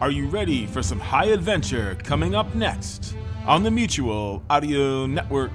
Are you ready for some high adventure coming up next on the Mutual Audio Network?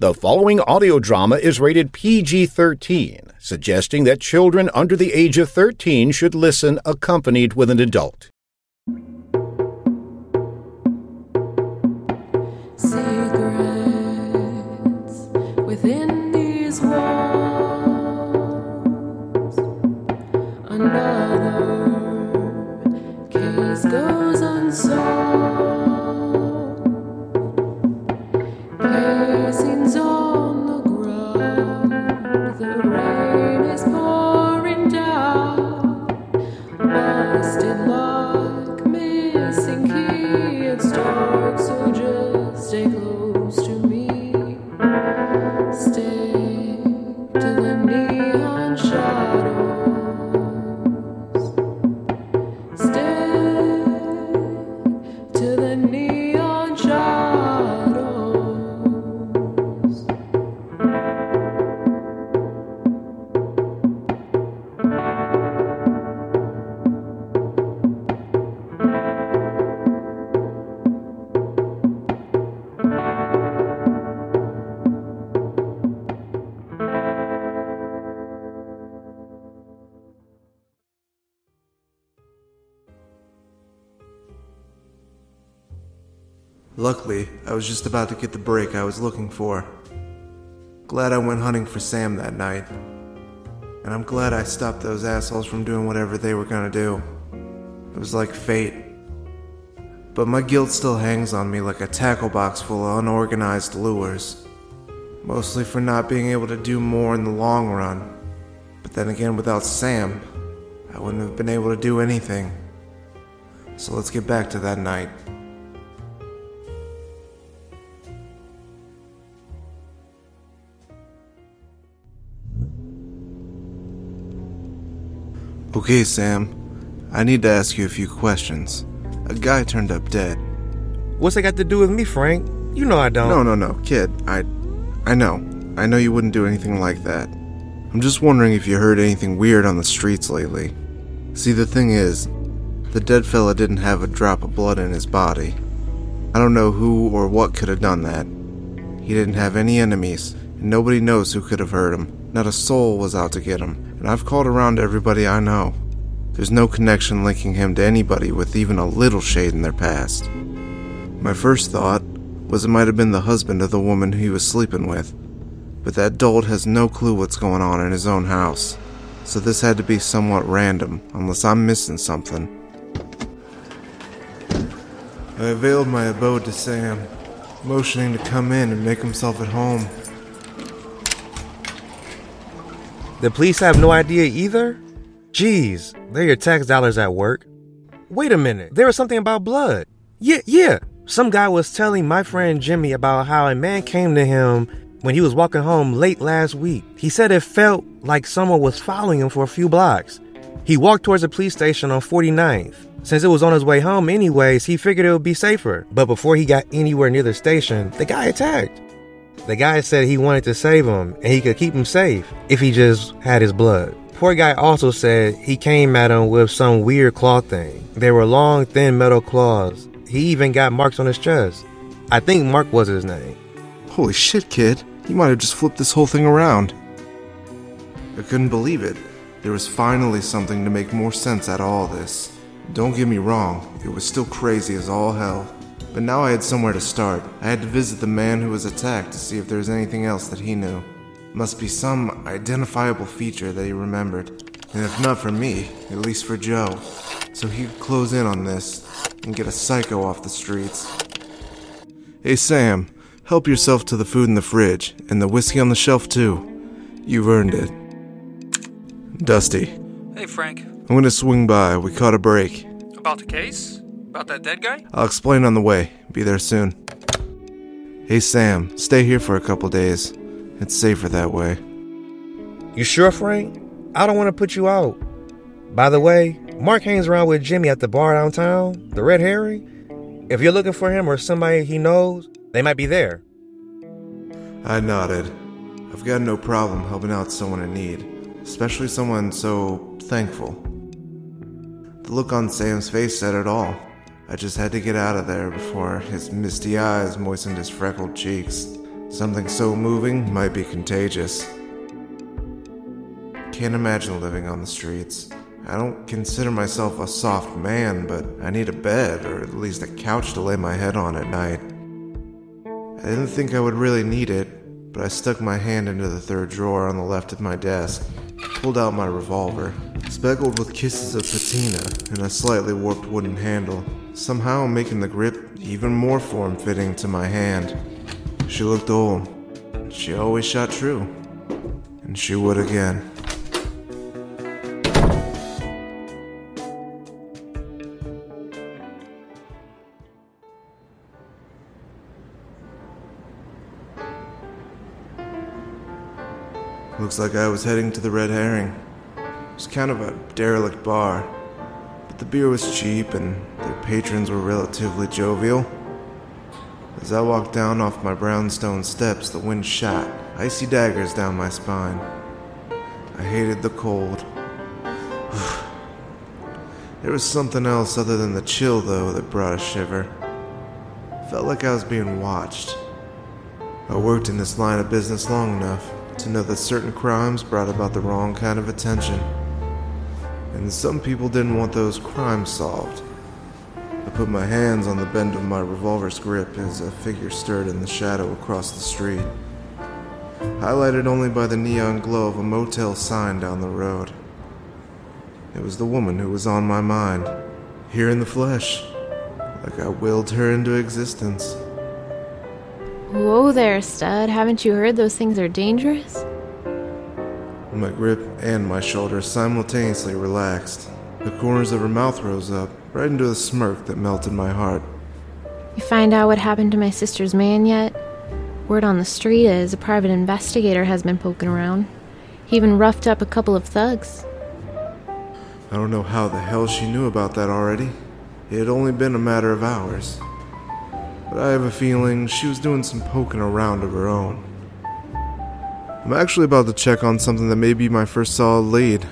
The following audio drama is rated PG 13, suggesting that children under the age of 13 should listen accompanied with an adult. Another case goes unsolved. Luckily, I was just about to get the break I was looking for. Glad I went hunting for Sam that night. And I'm glad I stopped those assholes from doing whatever they were gonna do. It was like fate. But my guilt still hangs on me like a tackle box full of unorganized lures. Mostly for not being able to do more in the long run. But then again, without Sam, I wouldn't have been able to do anything. So let's get back to that night. Okay, Sam. I need to ask you a few questions. A guy turned up dead. What's that got to do with me, Frank? You know I don't. No, no, no, kid. I I know. I know you wouldn't do anything like that. I'm just wondering if you heard anything weird on the streets lately. See, the thing is, the dead fella didn't have a drop of blood in his body. I don't know who or what could have done that. He didn't have any enemies, and nobody knows who could have hurt him. Not a soul was out to get him, and I've called around to everybody I know. There's no connection linking him to anybody with even a little shade in their past. My first thought was it might have been the husband of the woman he was sleeping with, but that dolt has no clue what's going on in his own house, so this had to be somewhat random, unless I'm missing something. I availed my abode to Sam, motioning to come in and make himself at home. The police have no idea either? Jeez, they're your tax dollars at work. Wait a minute, there was something about blood. Yeah, yeah. Some guy was telling my friend Jimmy about how a man came to him when he was walking home late last week. He said it felt like someone was following him for a few blocks. He walked towards the police station on 49th. Since it was on his way home anyways, he figured it would be safer. But before he got anywhere near the station, the guy attacked. The guy said he wanted to save him and he could keep him safe if he just had his blood. Poor guy also said he came at him with some weird claw thing. They were long, thin metal claws. He even got marks on his chest. I think Mark was his name. Holy shit, kid. You might have just flipped this whole thing around. I couldn't believe it. There was finally something to make more sense out of all this. Don't get me wrong, it was still crazy as all hell. But now I had somewhere to start. I had to visit the man who was attacked to see if there was anything else that he knew. Must be some identifiable feature that he remembered. And if not for me, at least for Joe. So he could close in on this and get a psycho off the streets. Hey Sam, Help yourself to the food in the fridge and the whiskey on the shelf, too. You've earned it. Dusty, Hey, Frank. I'm gonna swing by. We caught a break. About the case? About that dead guy? I'll explain on the way. Be there soon. Hey, Sam, stay here for a couple days. It's safer that way. You sure, Frank? I don't want to put you out. By the way, Mark hangs around with Jimmy at the bar downtown, the Red Herring. If you're looking for him or somebody he knows, they might be there. I nodded. I've got no problem helping out someone in need, especially someone so thankful. The look on Sam's face said it all. I just had to get out of there before his misty eyes moistened his freckled cheeks. Something so moving might be contagious. Can't imagine living on the streets. I don't consider myself a soft man, but I need a bed or at least a couch to lay my head on at night. I didn't think I would really need it, but I stuck my hand into the third drawer on the left of my desk, pulled out my revolver, speckled with kisses of patina and a slightly warped wooden handle, somehow making the grip even more form fitting to my hand. She looked old. She always shot true. And she would again. Looks like I was heading to the Red Herring. It was kind of a derelict bar, but the beer was cheap and their patrons were relatively jovial. As I walked down off my brownstone steps, the wind shot icy daggers down my spine. I hated the cold. there was something else other than the chill, though, that brought a shiver. Felt like I was being watched. I worked in this line of business long enough to know that certain crimes brought about the wrong kind of attention. And some people didn't want those crimes solved. I put my hands on the bend of my revolver's grip as a figure stirred in the shadow across the street, highlighted only by the neon glow of a motel sign down the road. It was the woman who was on my mind, here in the flesh, like I willed her into existence. Whoa there, stud. Haven't you heard those things are dangerous? My grip and my shoulders simultaneously relaxed. The corners of her mouth rose up, right into a smirk that melted my heart. You find out what happened to my sister's man yet? Word on the street is a private investigator has been poking around. He even roughed up a couple of thugs. I don't know how the hell she knew about that already. It had only been a matter of hours. But I have a feeling she was doing some poking around of her own. I'm actually about to check on something that may be my first solid lead.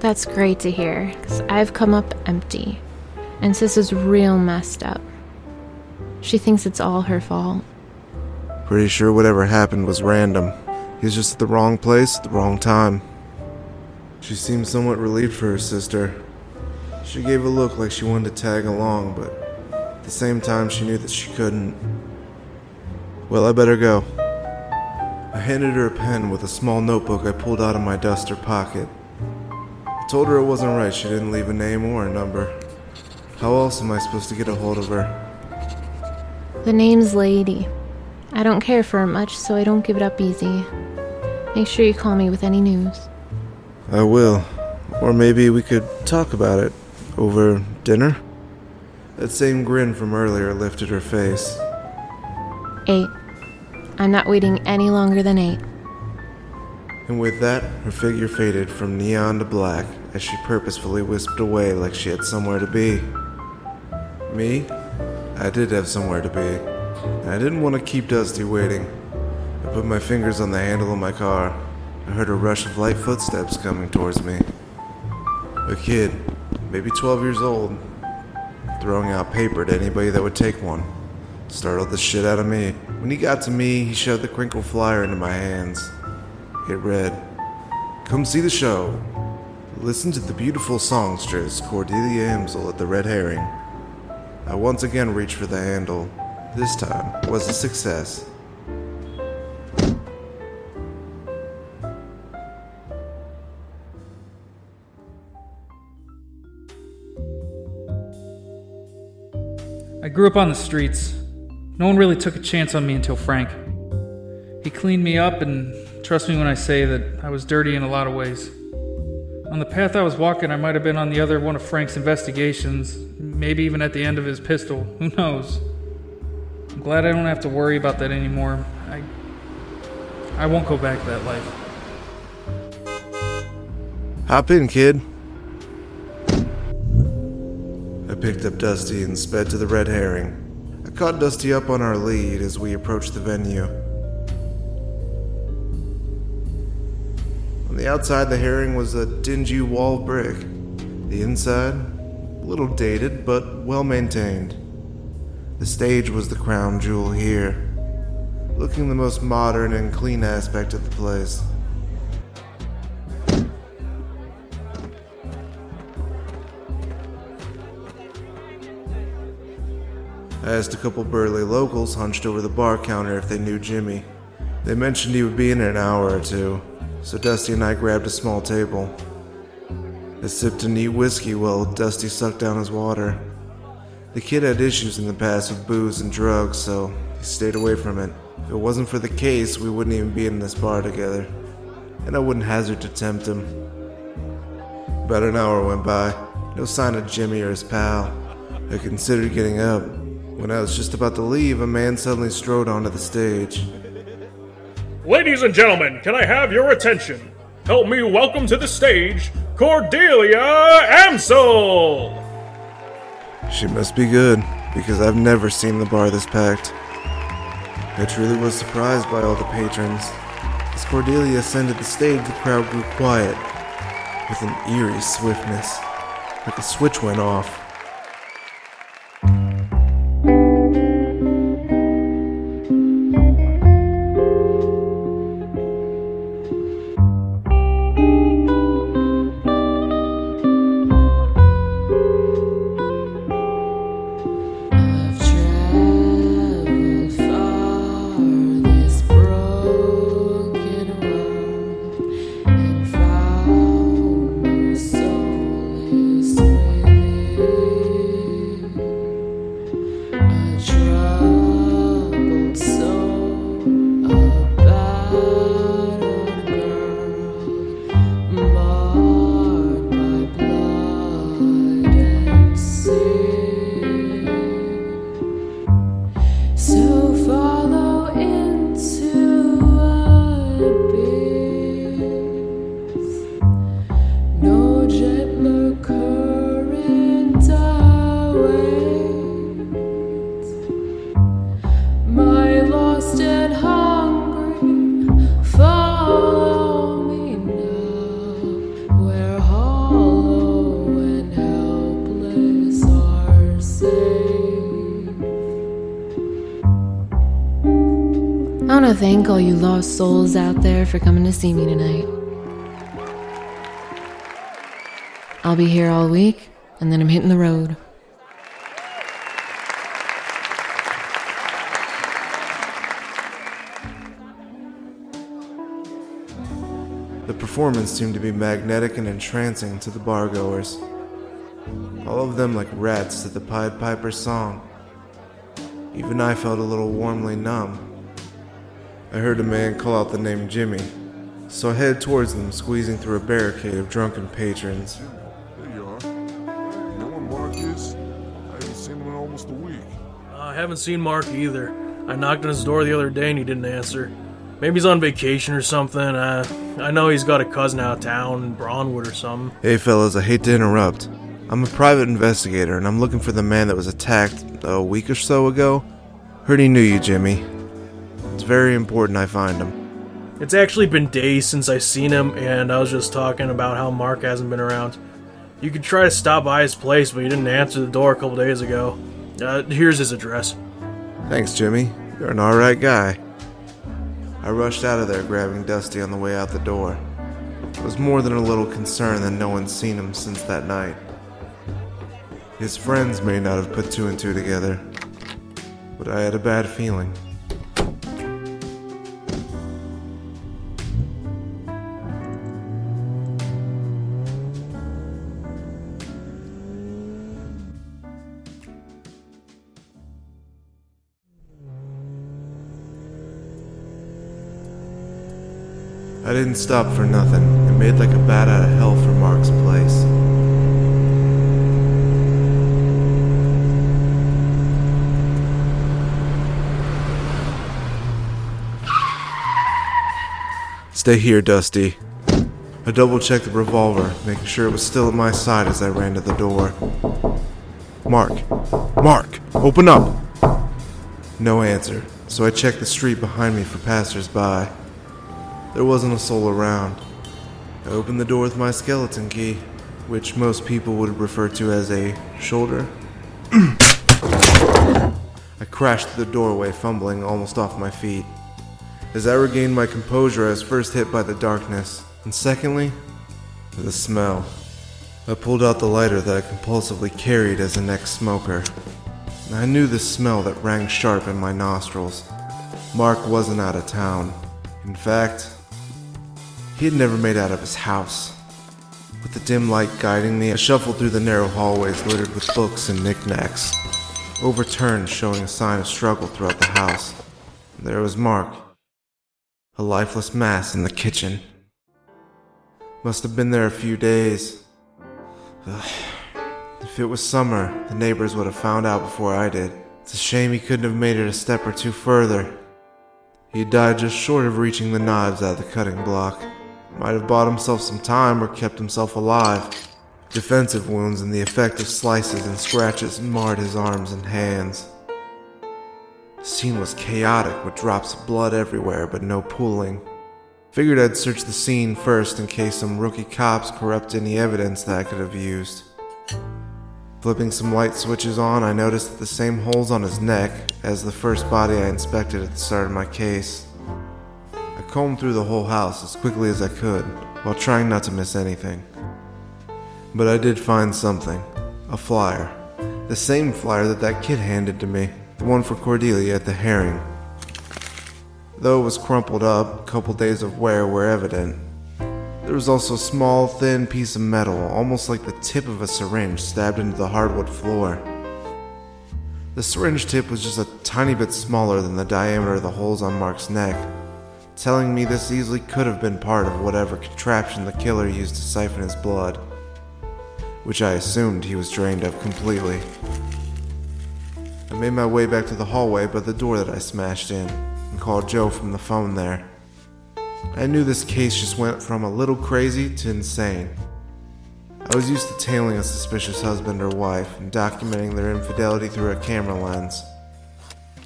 That's great to hear, because I've come up empty. And Sis is real messed up. She thinks it's all her fault. Pretty sure whatever happened was random. He was just at the wrong place at the wrong time. She seemed somewhat relieved for her sister. She gave a look like she wanted to tag along, but at the same time she knew that she couldn't. Well, I better go. I handed her a pen with a small notebook I pulled out of my duster pocket. I told her it wasn't right she didn't leave a name or a number. How else am I supposed to get a hold of her? The name's Lady. I don't care for her much, so I don't give it up easy. Make sure you call me with any news. I will. Or maybe we could talk about it over dinner? That same grin from earlier lifted her face. Eight. I'm not waiting any longer than eight. And with that, her figure faded from neon to black as she purposefully wisped away like she had somewhere to be. Me? I did have somewhere to be. And I didn't want to keep Dusty waiting. I put my fingers on the handle of my car. I heard a rush of light footsteps coming towards me. A kid, maybe 12 years old, throwing out paper to anybody that would take one. Startled the shit out of me. When he got to me, he shoved the crinkled flyer into my hands. It read, Come see the show. Listen to the beautiful songstress Cordelia Imsel at the Red Herring. I once again reached for the handle. This time was a success. I grew up on the streets. No one really took a chance on me until Frank. He cleaned me up, and trust me when I say that I was dirty in a lot of ways. On the path I was walking, I might have been on the other one of Frank's investigations, maybe even at the end of his pistol. Who knows? I'm glad I don't have to worry about that anymore. I I won't go back that life. Hop in, kid. I picked up Dusty and sped to the Red Herring. I caught Dusty up on our lead as we approached the venue. On the outside, the herring was a dingy wall brick. The inside, a little dated but well maintained. The stage was the crown jewel here, looking the most modern and clean aspect of the place. I asked a couple burly locals hunched over the bar counter if they knew Jimmy. They mentioned he would be in an hour or two, so Dusty and I grabbed a small table. I sipped a neat whiskey while Dusty sucked down his water. The kid had issues in the past with booze and drugs, so he stayed away from it. If it wasn't for the case, we wouldn't even be in this bar together, and I wouldn't hazard to tempt him. About an hour went by, no sign of Jimmy or his pal. I considered getting up. When I was just about to leave, a man suddenly strode onto the stage. Ladies and gentlemen, can I have your attention? Help me welcome to the stage Cordelia Ansel! She must be good, because I've never seen the bar this packed. I truly was surprised by all the patrons. As Cordelia ascended the stage, the crowd grew quiet, with an eerie swiftness, like a switch went off. Thank all you lost souls out there for coming to see me tonight. I'll be here all week, and then I'm hitting the road. The performance seemed to be magnetic and entrancing to the bargoers. All of them like rats to the Pied Piper's song. Even I felt a little warmly numb. I heard a man call out the name Jimmy, so I headed towards them, squeezing through a barricade of drunken patrons. There you are. You know where Mark is? I haven't seen him in almost a week. I haven't seen Mark either. I knocked on his door the other day and he didn't answer. Maybe he's on vacation or something. Uh, I know he's got a cousin out of town in Braunwood or something. Hey fellas, I hate to interrupt. I'm a private investigator and I'm looking for the man that was attacked a week or so ago. Heard he knew you, Jimmy. It's very important I find him. It's actually been days since I've seen him, and I was just talking about how Mark hasn't been around. You could try to stop by his place, but he didn't answer the door a couple days ago. Uh, here's his address. Thanks, Jimmy. You're an alright guy. I rushed out of there, grabbing Dusty on the way out the door. I was more than a little concerned that no one's seen him since that night. His friends may not have put two and two together, but I had a bad feeling. I didn't stop for nothing and made like a bat out of hell for Mark's place. Stay here, Dusty. I double checked the revolver, making sure it was still at my side as I ran to the door. Mark! Mark! Open up! No answer, so I checked the street behind me for passersby. There wasn't a soul around. I opened the door with my skeleton key, which most people would refer to as a shoulder. I crashed through the doorway, fumbling almost off my feet. As I regained my composure, I was first hit by the darkness, and secondly, the smell. I pulled out the lighter that I compulsively carried as an ex smoker. I knew the smell that rang sharp in my nostrils. Mark wasn't out of town. In fact, he had never made out of his house. With the dim light guiding me, I shuffled through the narrow hallways littered with books and knickknacks, overturned, showing a sign of struggle throughout the house. There was Mark, a lifeless mass in the kitchen. Must have been there a few days. Ugh. If it was summer, the neighbors would have found out before I did. It's a shame he couldn't have made it a step or two further. He died just short of reaching the knives out of the cutting block. Might have bought himself some time or kept himself alive. Defensive wounds and the effect of slices and scratches marred his arms and hands. The scene was chaotic with drops of blood everywhere but no pooling. Figured I'd search the scene first in case some rookie cops corrupt any evidence that I could have used. Flipping some light switches on, I noticed the same holes on his neck as the first body I inspected at the start of my case. Combed through the whole house as quickly as I could, while trying not to miss anything. But I did find something a flyer. The same flyer that that kid handed to me, the one for Cordelia at the Herring. Though it was crumpled up, a couple days of wear were evident. There was also a small, thin piece of metal, almost like the tip of a syringe, stabbed into the hardwood floor. The syringe tip was just a tiny bit smaller than the diameter of the holes on Mark's neck, telling me this easily could have been part of whatever contraption the killer used to siphon his blood, which I assumed he was drained of completely. I made my way back to the hallway by the door that I smashed in and called Joe from the phone there. I knew this case just went from a little crazy to insane. I was used to tailing a suspicious husband or wife and documenting their infidelity through a camera lens,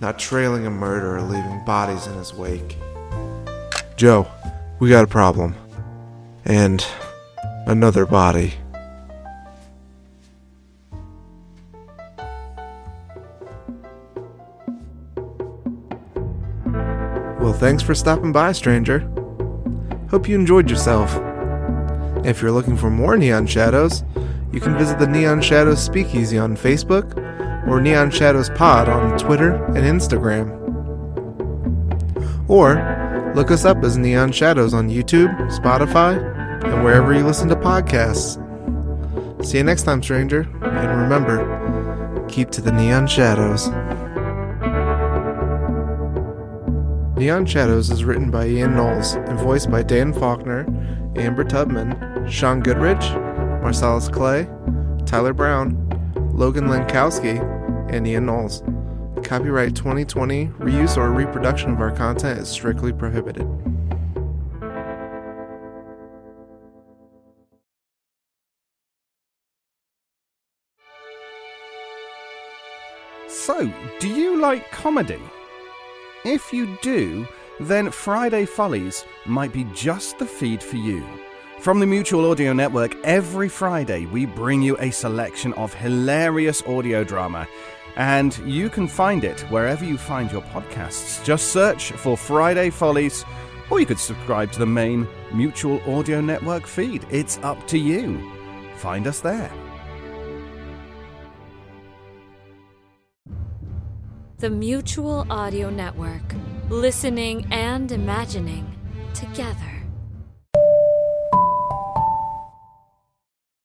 not trailing a murderer leaving bodies in his wake. Joe, we got a problem. And another body. Well, thanks for stopping by, stranger. Hope you enjoyed yourself. If you're looking for more Neon Shadows, you can visit the Neon Shadows Speakeasy on Facebook or Neon Shadows Pod on Twitter and Instagram. Or look us up as Neon Shadows on YouTube, Spotify, and wherever you listen to podcasts. See you next time, stranger, and remember, keep to the neon shadows. Neon Shadows is written by Ian Knowles and voiced by Dan Faulkner, Amber Tubman, Sean Goodrich, Marcellus Clay, Tyler Brown, Logan Lankowski, and Ian Knowles. Copyright 2020, reuse or reproduction of our content is strictly prohibited. So, do you like comedy? If you do, then Friday Follies might be just the feed for you. From the Mutual Audio Network, every Friday we bring you a selection of hilarious audio drama. And you can find it wherever you find your podcasts. Just search for Friday Follies, or you could subscribe to the main Mutual Audio Network feed. It's up to you. Find us there. The Mutual Audio Network. Listening and imagining together.